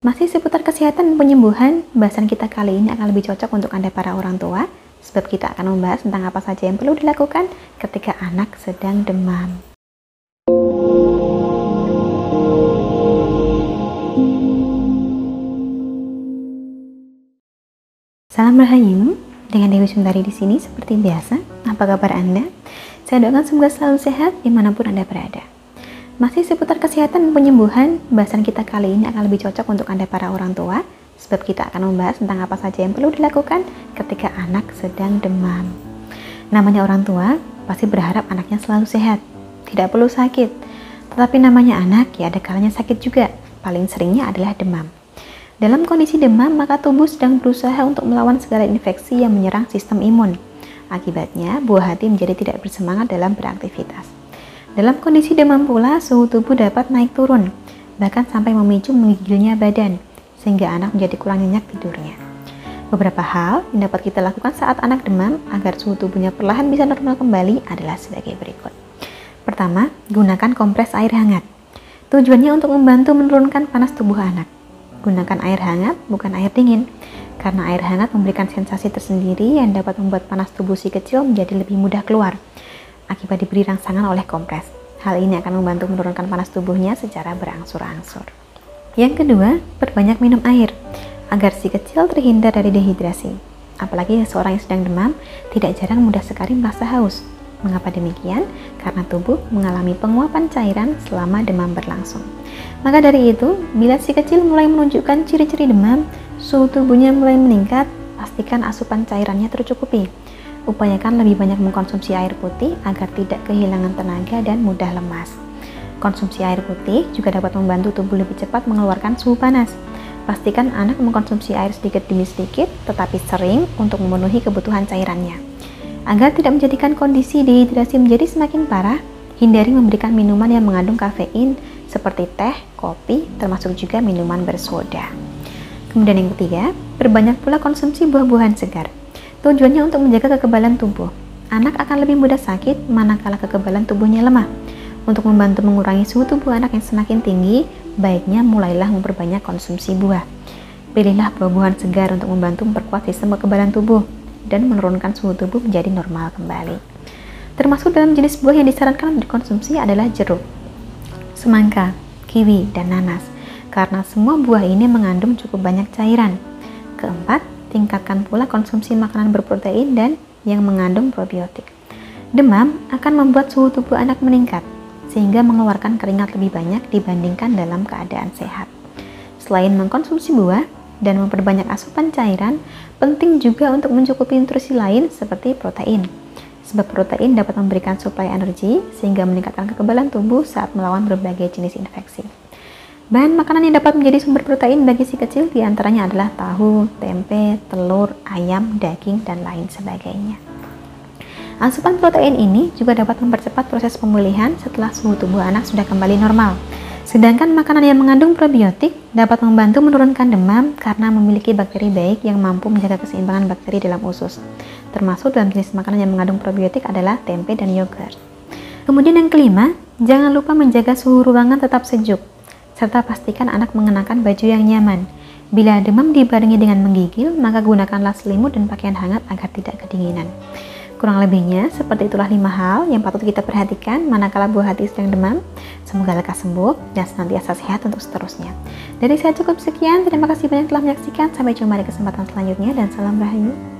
Masih seputar kesehatan dan penyembuhan, bahasan kita kali ini akan lebih cocok untuk Anda para orang tua, sebab kita akan membahas tentang apa saja yang perlu dilakukan ketika anak sedang demam. Salam Rahayu, dengan Dewi Sundari di sini seperti biasa. Apa kabar Anda? Saya doakan semoga selalu sehat di mana pun Anda berada. Masih seputar kesehatan dan penyembuhan, bahasan kita kali ini akan lebih cocok untuk Anda para orang tua, sebab kita akan membahas tentang apa saja yang perlu dilakukan ketika anak sedang demam. Namanya orang tua, pasti berharap anaknya selalu sehat, tidak perlu sakit. Tetapi namanya anak, ya ada kalanya sakit juga, paling seringnya adalah demam. Dalam kondisi demam, maka tubuh sedang berusaha untuk melawan segala infeksi yang menyerang sistem imun. Akibatnya, buah hati menjadi tidak bersemangat dalam beraktivitas. Dalam kondisi demam pula, suhu tubuh dapat naik turun, bahkan sampai memicu menggigilnya badan, sehingga anak menjadi kurang nyenyak tidurnya. Beberapa hal yang dapat kita lakukan saat anak demam agar suhu tubuhnya perlahan bisa normal kembali adalah sebagai berikut. Pertama, gunakan kompres air hangat. Tujuannya untuk membantu menurunkan panas tubuh anak. Gunakan air hangat, bukan air dingin, karena air hangat memberikan sensasi tersendiri yang dapat membuat panas tubuh si kecil menjadi lebih mudah keluar akibat diberi rangsangan oleh kompres. Hal ini akan membantu menurunkan panas tubuhnya secara berangsur-angsur. Yang kedua, perbanyak minum air agar si kecil terhindar dari dehidrasi. Apalagi seorang yang sedang demam, tidak jarang mudah sekali merasa haus. Mengapa demikian? Karena tubuh mengalami penguapan cairan selama demam berlangsung. Maka dari itu, bila si kecil mulai menunjukkan ciri-ciri demam, suhu tubuhnya mulai meningkat, pastikan asupan cairannya tercukupi upayakan lebih banyak mengkonsumsi air putih agar tidak kehilangan tenaga dan mudah lemas. Konsumsi air putih juga dapat membantu tubuh lebih cepat mengeluarkan suhu panas. Pastikan anak mengkonsumsi air sedikit demi sedikit, tetapi sering untuk memenuhi kebutuhan cairannya. Agar tidak menjadikan kondisi dehidrasi menjadi semakin parah, hindari memberikan minuman yang mengandung kafein seperti teh, kopi, termasuk juga minuman bersoda. Kemudian yang ketiga, perbanyak pula konsumsi buah-buahan segar. Tujuannya untuk menjaga kekebalan tubuh. Anak akan lebih mudah sakit manakala kekebalan tubuhnya lemah. Untuk membantu mengurangi suhu tubuh anak yang semakin tinggi, baiknya mulailah memperbanyak konsumsi buah. Pilihlah buah-buahan segar untuk membantu memperkuat sistem kekebalan tubuh dan menurunkan suhu tubuh menjadi normal kembali. Termasuk dalam jenis buah yang disarankan untuk dikonsumsi adalah jeruk, semangka, kiwi, dan nanas, karena semua buah ini mengandung cukup banyak cairan. Keempat, tingkatkan pula konsumsi makanan berprotein dan yang mengandung probiotik. Demam akan membuat suhu tubuh anak meningkat, sehingga mengeluarkan keringat lebih banyak dibandingkan dalam keadaan sehat. Selain mengkonsumsi buah dan memperbanyak asupan cairan, penting juga untuk mencukupi nutrisi lain seperti protein. Sebab protein dapat memberikan suplai energi sehingga meningkatkan kekebalan tubuh saat melawan berbagai jenis infeksi. Bahan makanan yang dapat menjadi sumber protein bagi si kecil di antaranya adalah tahu, tempe, telur, ayam, daging, dan lain sebagainya. Asupan protein ini juga dapat mempercepat proses pemulihan setelah suhu tubuh anak sudah kembali normal. Sedangkan makanan yang mengandung probiotik dapat membantu menurunkan demam karena memiliki bakteri baik yang mampu menjaga keseimbangan bakteri dalam usus. Termasuk dalam jenis makanan yang mengandung probiotik adalah tempe dan yogurt. Kemudian yang kelima, jangan lupa menjaga suhu ruangan tetap sejuk serta pastikan anak mengenakan baju yang nyaman. Bila demam dibarengi dengan menggigil, maka gunakanlah selimut dan pakaian hangat agar tidak kedinginan. Kurang lebihnya, seperti itulah lima hal yang patut kita perhatikan manakala buah hati sedang demam. Semoga lekas sembuh dan senantiasa sehat untuk seterusnya. Dari saya cukup sekian, terima kasih banyak telah menyaksikan. Sampai jumpa di kesempatan selanjutnya dan salam rahayu.